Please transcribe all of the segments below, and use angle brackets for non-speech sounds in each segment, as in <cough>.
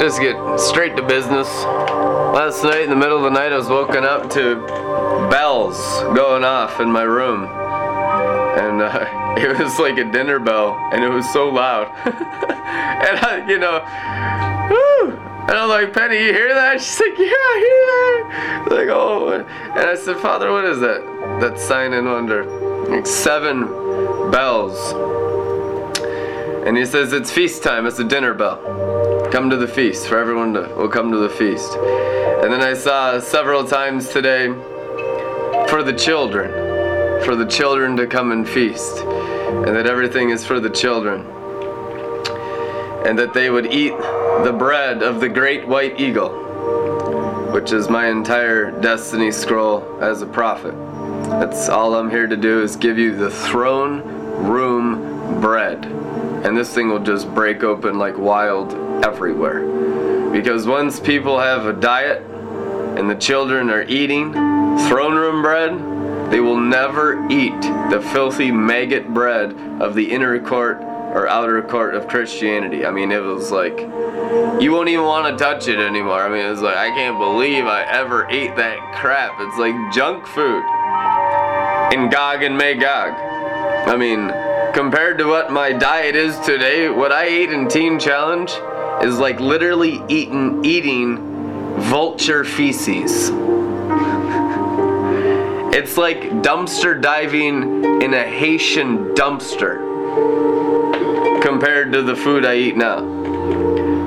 just get straight to business. Last night, in the middle of the night, I was woken up to bells going off in my room. And uh, <laughs> it was like a dinner bell, and it was so loud. <laughs> and I, you know, whew, and I'm like, Penny, you hear that? She's like, Yeah, I hear that. Like, oh. And I said, Father, what is that? That sign and wonder. Like seven bells. And he says, It's feast time. It's a dinner bell. Come to the feast. For everyone to will come to the feast. And then I saw several times today for the children. For the children to come and feast. And that everything is for the children. And that they would eat the bread of the great white eagle, which is my entire destiny scroll as a prophet. That's all I'm here to do is give you the throne room bread. And this thing will just break open like wild everywhere. Because once people have a diet and the children are eating throne room bread, they will never eat the filthy maggot bread of the inner court or outer court of Christianity. I mean, it was like, you won't even want to touch it anymore. I mean, it's like, I can't believe I ever ate that crap. It's like junk food in Gog and Magog. I mean, compared to what my diet is today, what I ate in Teen Challenge is like literally eating eating vulture feces. It's like dumpster diving in a Haitian dumpster compared to the food I eat now.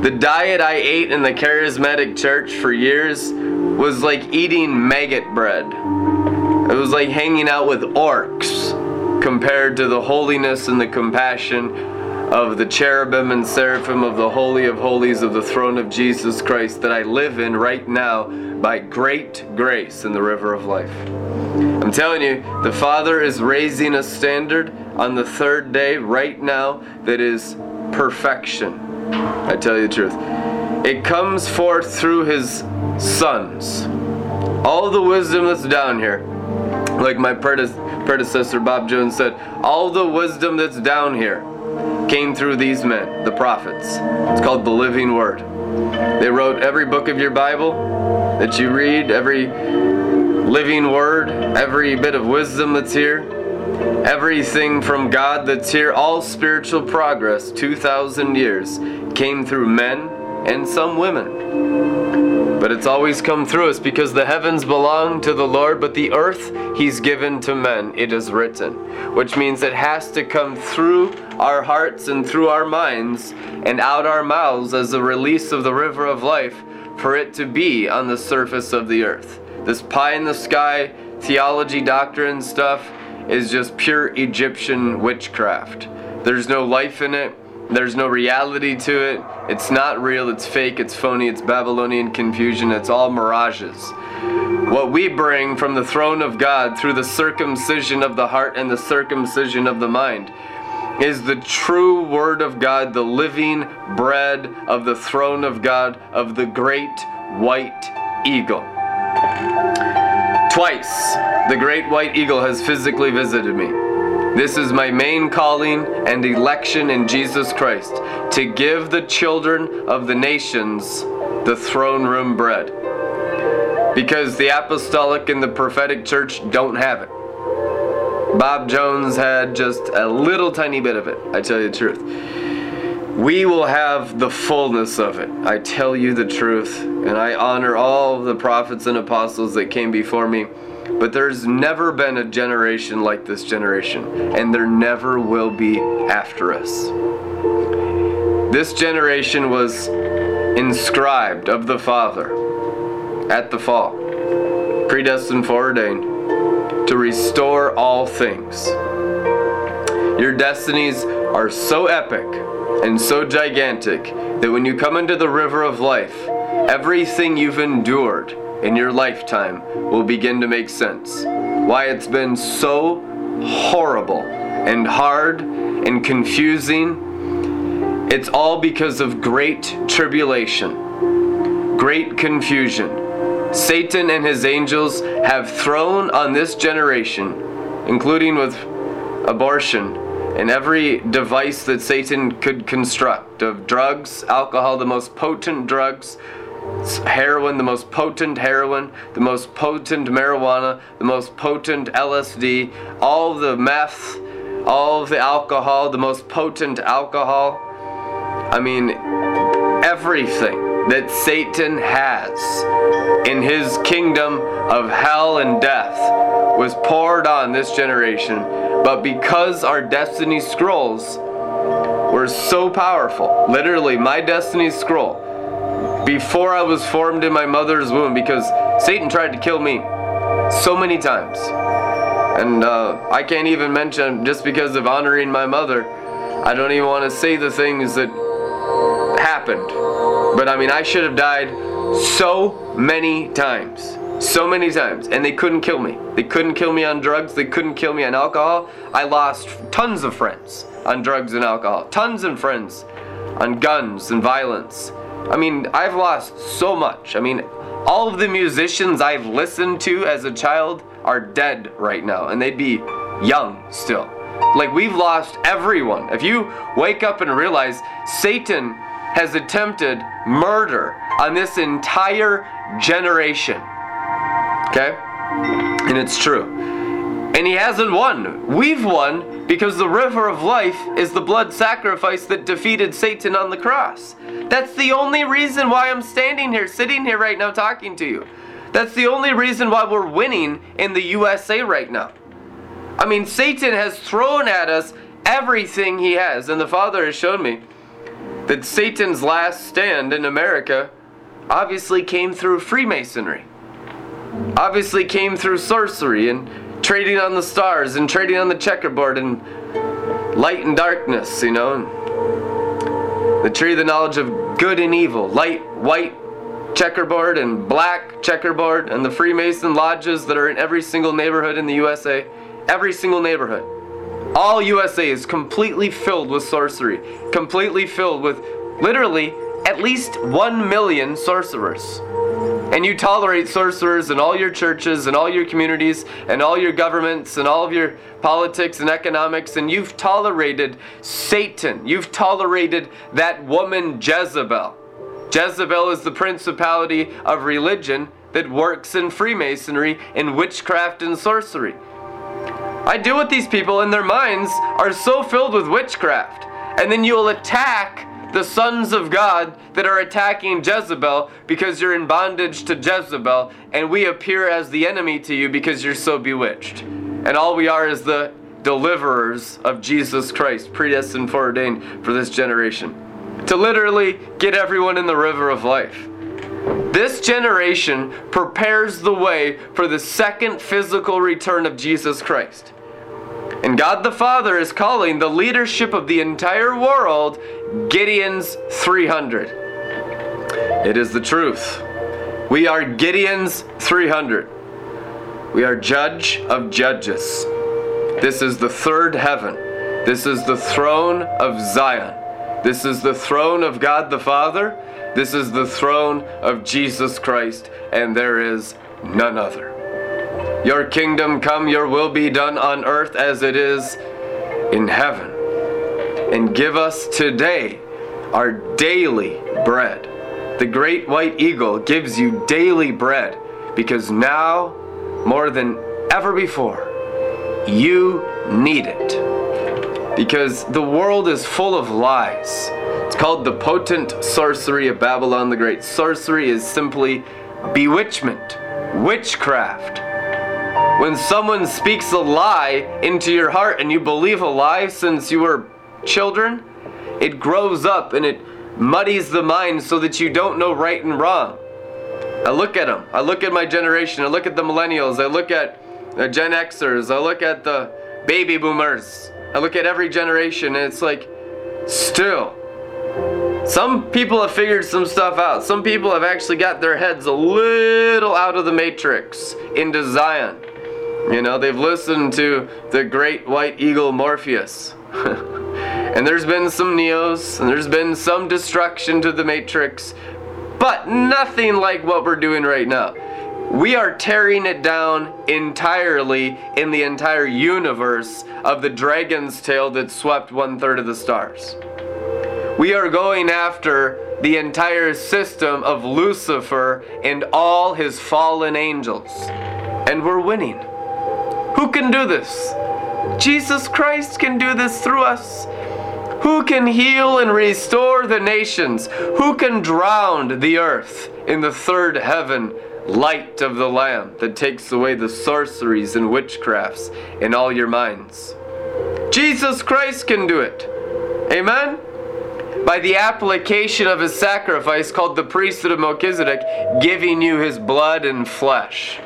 The diet I ate in the charismatic church for years was like eating maggot bread. It was like hanging out with orcs compared to the holiness and the compassion of the cherubim and seraphim of the Holy of Holies of the throne of Jesus Christ that I live in right now by great grace in the river of life. I'm telling you, the Father is raising a standard on the third day right now that is perfection. I tell you the truth. It comes forth through His sons. All the wisdom that's down here, like my predecessor Bob Jones said, all the wisdom that's down here came through these men, the prophets. It's called the living word. They wrote every book of your Bible that you read, every living word, every bit of wisdom that's here, everything from God that's here, all spiritual progress, 2,000 years, came through men and some women. But it's always come through us because the heavens belong to the Lord, but the earth He's given to men, it is written. Which means it has to come through our hearts and through our minds and out our mouths as a release of the river of life for it to be on the surface of the earth. This pie in the sky theology doctrine stuff is just pure Egyptian witchcraft. There's no life in it. There's no reality to it. It's not real, it's fake, it's phony, it's Babylonian confusion, it's all mirages. What we bring from the throne of God through the circumcision of the heart and the circumcision of the mind is the true Word of God, the living bread of the throne of God, of the great white eagle. Twice, the great white eagle has physically visited me. This is my main calling and election in Jesus Christ to give the children of the nations the throne room bread. Because the apostolic and the prophetic church don't have it. Bob Jones had just a little tiny bit of it, I tell you the truth. We will have the fullness of it. I tell you the truth, and I honor all the prophets and apostles that came before me. But there's never been a generation like this generation, and there never will be after us. This generation was inscribed of the Father at the fall, predestined, foreordained, to restore all things. Your destinies are so epic and so gigantic that when you come into the river of life, everything you've endured in your lifetime will begin to make sense. Why it's been so horrible and hard and confusing. It's all because of great tribulation, great confusion. Satan and his angels have thrown on this generation, including with abortion, and every device that Satan could construct of drugs, alcohol, the most potent drugs, heroin, the most potent heroin, the most potent marijuana, the most potent LSD, all the meth, all the alcohol, the most potent alcohol. I mean, everything that Satan has in his kingdom of hell and death was poured on this generation. But because our destiny scrolls were so powerful, literally, my destiny scroll before I was formed in my mother's womb because Satan tried to kill me so many times. And uh, I can't even mention just because of honoring my mother. I don't even want to say the things that happened. But I mean, I should have died so many times. So many times. And they couldn't kill me. They couldn't kill me on drugs. They couldn't kill me on alcohol. I lost tons of friends on drugs and alcohol. Tons of friends on guns and violence. I mean, I've lost so much. I mean, all of the musicians I've listened to as a child are dead right now, and they'd be young still. Like, we've lost everyone. If you wake up and realize Satan has attempted murder on this entire generation, okay? And it's true. And he hasn't won. We've won because the river of life is the blood sacrifice that defeated Satan on the cross. That's the only reason why I'm standing here, sitting here right now, talking to you. That's the only reason why we're winning in the USA right now. I mean, Satan has thrown at us everything he has, and the Father has shown me that Satan's last stand in America obviously came through Freemasonry, obviously came through sorcery and trading on the stars and trading on the checkerboard and light and darkness, you know. The tree of the knowledge of good and evil, light, white checkerboard and black checkerboard, and the Freemason lodges that are in every single neighborhood in the USA. Every single neighborhood. All USA is completely filled with sorcery, completely filled with literally at least one million sorcerers and you tolerate sorcerers in all your churches and all your communities and all your governments and all of your politics and economics, and you've tolerated Satan. You've tolerated that woman Jezebel. Jezebel is the principality of religion that works in Freemasonry, in witchcraft and sorcery. I deal with these people, and their minds are so filled with witchcraft. And then you'll attack the sons of God that are attacking Jezebel because you're in bondage to Jezebel, and we appear as the enemy to you because you're so bewitched. And all we are is the deliverers of Jesus Christ, predestined, foreordained for this generation. To literally get everyone in the river of life. This generation prepares the way for the second physical return of Jesus Christ. And God the Father is calling the leadership of the entire world Gideon's 300. It is the truth. We are Gideon's 300. We are judge of judges. This is the third heaven. This is the throne of Zion. This is the throne of God the Father. This is the throne of Jesus Christ, and there is none other. Your kingdom come, your will be done on earth as it is in heaven. And give us today our daily bread. The great white eagle gives you daily bread because now, more than ever before, you need it. Because the world is full of lies. It's called the potent sorcery of Babylon the Great. Sorcery is simply bewitchment, witchcraft when someone speaks a lie into your heart and you believe a lie since you were children, it grows up and it muddies the mind so that you don't know right and wrong. I look at them. I look at my generation. I look at the millennials. I look at the Gen Xers. I look at the baby boomers. I look at every generation and it's like, still. Some people have figured some stuff out. Some people have actually got their heads a little out of the matrix into Zion. You know, they've listened to the great white eagle Morpheus. <laughs> and there's been some Neos, and there's been some destruction to the Matrix, but nothing like what we're doing right now. we are tearing it down entirely in the entire universe of the dragon's tail that swept one third of the stars. We are going after the entire system of Lucifer and all his fallen angels. And we're winning. Who can do this? Jesus Christ can do this through us. Who can heal and restore the nations? Who can drown the earth in the third heaven light of the Lamb that takes away the sorceries and witchcrafts in all your minds? Jesus Christ can do it. Amen? By the application of his sacrifice called the priesthood of Melchizedek, giving you his blood and flesh.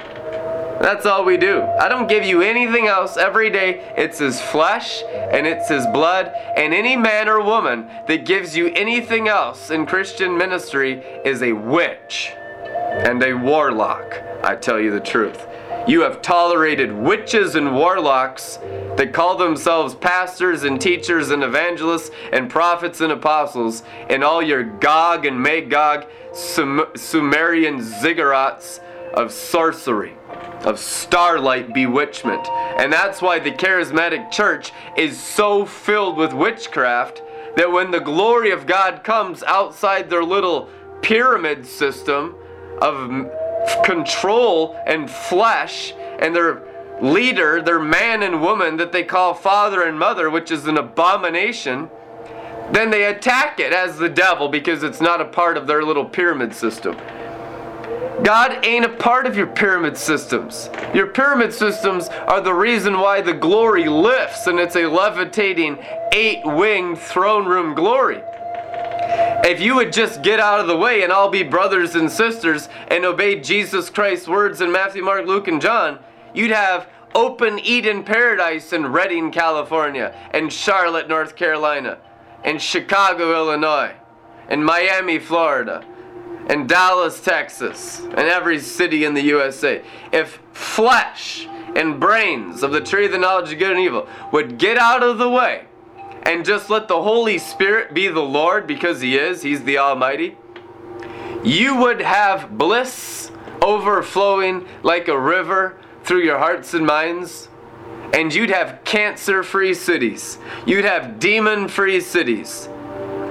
That's all we do. I don't give you anything else every day. It's his flesh and it's his blood. And any man or woman that gives you anything else in Christian ministry is a witch and a warlock. I tell you the truth. You have tolerated witches and warlocks that call themselves pastors and teachers and evangelists and prophets and apostles in all your Gog and Magog Sum- Sumerian ziggurats of sorcery of starlight bewitchment. And that's why the charismatic church is so filled with witchcraft that when the glory of God comes outside their little pyramid system of control and flesh and their leader, their man and woman that they call father and mother, which is an abomination, then they attack it as the devil because it's not a part of their little pyramid system. God ain't a part of your pyramid systems. Your pyramid systems are the reason why the glory lifts and it's a levitating eight winged throne room glory. If you would just get out of the way and all be brothers and sisters and obey Jesus Christ's words in Matthew, Mark, Luke, and John, you'd have open Eden paradise in Redding, California, and Charlotte, North Carolina, and Chicago, Illinois, and Miami, Florida and Dallas, Texas, and every city in the USA, if flesh and brains of the tree of the knowledge of good and evil would get out of the way and just let the Holy Spirit be the Lord because He is, He's the Almighty, you would have bliss overflowing like a river through your hearts and minds. And you'd have cancer free cities. You'd have demon free cities.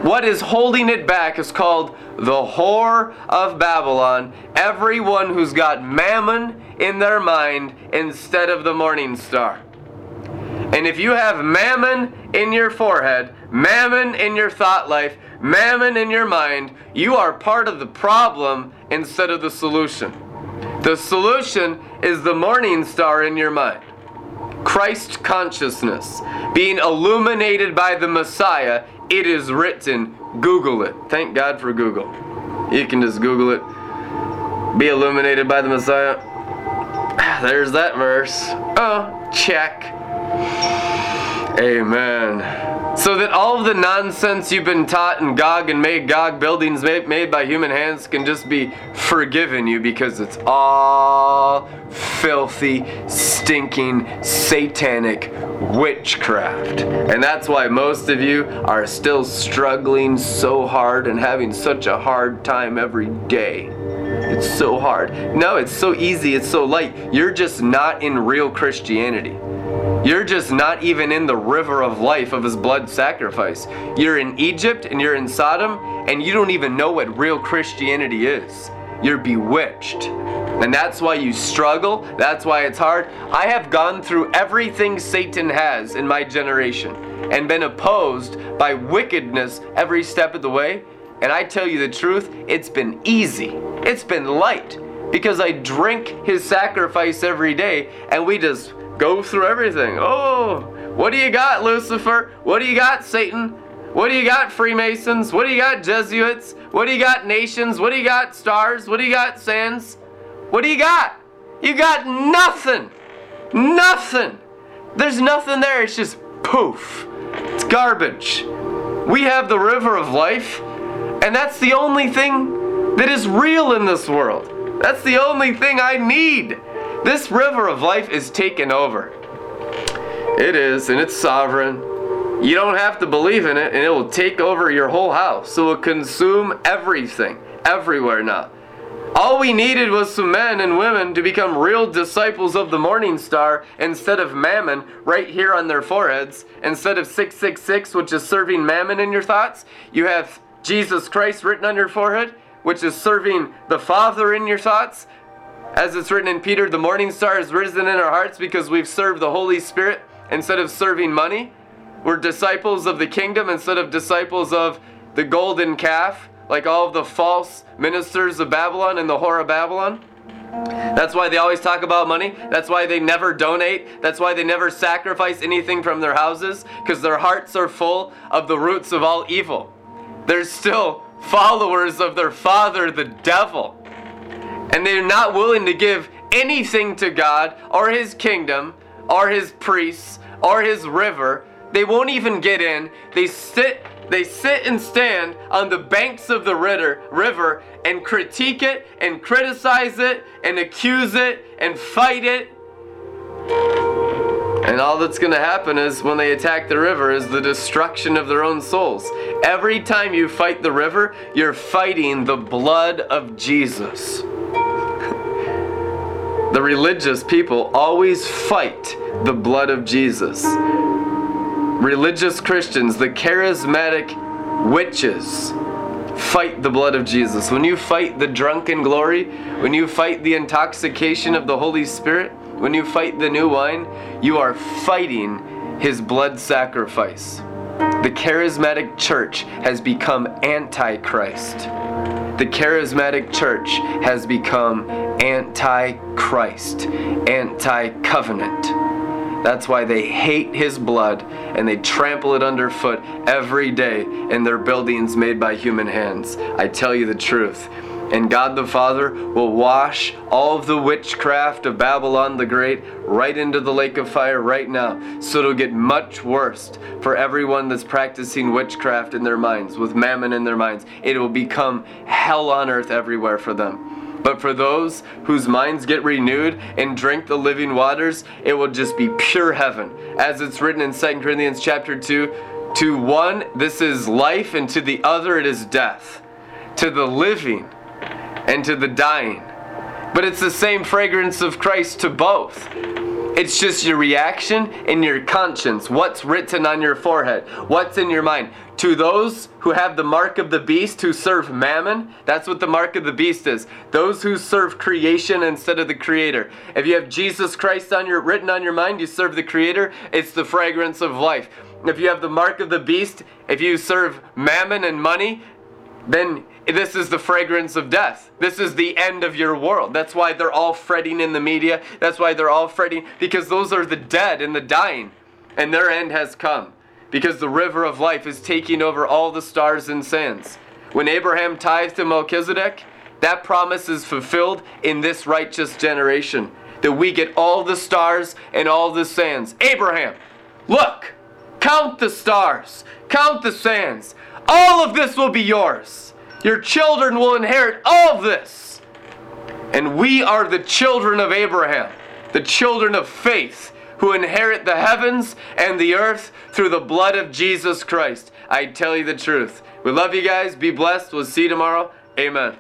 What is holding it back is called the whore of Babylon, everyone who's got mammon in their mind instead of the morning star. And if you have mammon in your forehead, mammon in your thought life, mammon in your mind, you are part of the problem instead of the solution. The solution is the morning star in your mind. Christ consciousness, being illuminated by the Messiah it is written. Google it. Thank God for Google. You can just Google it. Be illuminated by the Messiah. <sighs> There's that verse. Oh, check. Amen so that all of the nonsense you've been taught in Gog and Magog buildings made, by human hands can just be forgiven you because it's all filthy, stinking, satanic witchcraft. And that's why most of you are still struggling so hard and having such a hard time every day. It's so hard. No, it's so easy, it's so light. You're just not in real Christianity. You're just not even in the river of life of his blood sacrifice. You're in Egypt and you're in Sodom, and you don't even know what real Christianity is. You're bewitched. And that's why you struggle. That's why it's hard. I have gone through everything Satan has in my generation and been opposed by wickedness every step of the way. And I tell you the truth, it's been easy. It's been light because I drink his sacrifice every day and we just go through everything. Oh, what do you got, Lucifer? What do you got, Satan? What do you got, Freemasons? What do you got, Jesuits? What do you got, nations? What do you got, stars? What do you got, sands? What do you got? You got nothing. Nothing. There's nothing there. It's just poof. It's garbage. We have the river of life, and that's the only thing that is real in this world. That's the only thing I need. This river of life is taken over. It is, and it's sovereign. You don't have to believe in it, and it will take over your whole house. It will consume everything, everywhere now. All we needed was some men and women to become real disciples of the morning star instead of mammon right here on their foreheads. Instead of 666, which is serving mammon in your thoughts, you have Jesus Christ written on your forehead, which is serving the Father in your thoughts. As it's written in Peter, the morning star has risen in our hearts because we've served the Holy Spirit instead of serving money. We're disciples of the kingdom instead of disciples of the golden calf like all of the false ministers of Babylon and the whore of Babylon. That's why they always talk about money. That's why they never donate. That's why they never sacrifice anything from their houses, because their hearts are full of the roots of all evil. They're still followers of their father, the devil. And they're not willing to give anything to God or his kingdom or his priests or his river. They won't even get in. They sit they sit and stand on the banks of the river and critique it and criticize it and accuse it and fight it. And all that's going to happen is when they attack the river is the destruction of their own souls. Every time you fight the river, you're fighting the blood of Jesus. <laughs> the religious people always fight the blood of Jesus religious Christians, the charismatic witches, fight the blood of Jesus. When you fight the drunken glory, when you fight the intoxication of the Holy Spirit, when you fight the new wine, you are fighting his blood sacrifice. The charismatic church has become antichrist. The charismatic church has become anti Christ, anti covenant. That's why they hate his blood and they trample it underfoot every day in their buildings made by human hands. I tell you the truth. And God the Father will wash all of the witchcraft of Babylon the Great right into the lake of fire right now. So it'll get much worse for everyone that's practicing witchcraft in their minds, with mammon in their minds. It will become hell on earth everywhere for them. But for those whose minds get renewed and drink the living waters, it will just be pure heaven. As it's written in 2 Corinthians chapter 2, to one this is life and to the other it is death. To the living and to the dying. But it's the same fragrance of Christ to both. It's just your reaction and your conscience. What's written on your forehead? What's in your mind? To those who have the mark of the beast, who serve mammon, that's what the mark of the beast is. Those who serve creation instead of the creator. If you have Jesus Christ on your written on your mind, you serve the creator, it's the fragrance of life. If you have the mark of the beast, if you serve mammon and money, then this is the fragrance of death. This is the end of your world. That's why they're all fretting in the media. That's why they're all fretting because those are the dead and the dying, and their end has come because the river of life is taking over all the stars and sands. When Abraham tithed to Melchizedek, that promise is fulfilled in this righteous generation that we get all the stars and all the sands. Abraham, look, count the stars, count the sands. All of this will be yours. Your children will inherit all of this. And we are the children of Abraham, the children of faith, who inherit the heavens and the earth through the blood of Jesus Christ. I tell you the truth. We love you guys. Be blessed. We'll see you tomorrow. Amen.